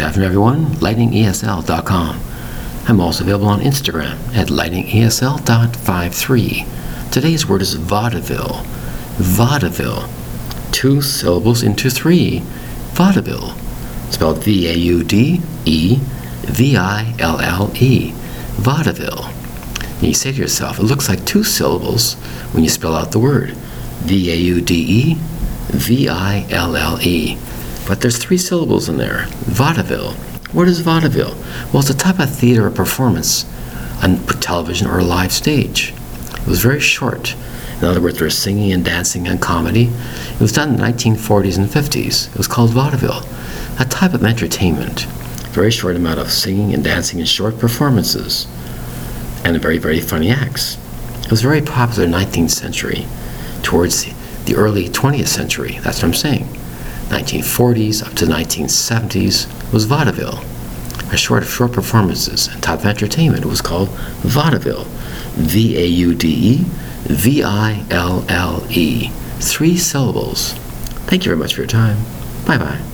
Good afternoon, everyone. LightningESL.com. I'm also available on Instagram at lightningesl.53. Today's word is vaudeville. Vaudeville. Two syllables into three. Vaudeville. Spelled V A U D E V I L L E. Vaudeville. And you say to yourself, it looks like two syllables when you spell out the word V A U D E V I L L E. But there's three syllables in there. Vaudeville. What is vaudeville? Well, it's a type of theater or performance on television or a live stage. It was very short. In other words, there's singing and dancing and comedy. It was done in the 1940s and 50s. It was called vaudeville, a type of entertainment. Very short amount of singing and dancing and short performances, and very, very funny acts. It was very popular in the 19th century, towards the early 20th century. That's what I'm saying. 1940s up to the 1970s was vaudeville. A short, short performances and of entertainment was called vaudeville. V A U D E V I L L E. Three syllables. Thank you very much for your time. Bye bye.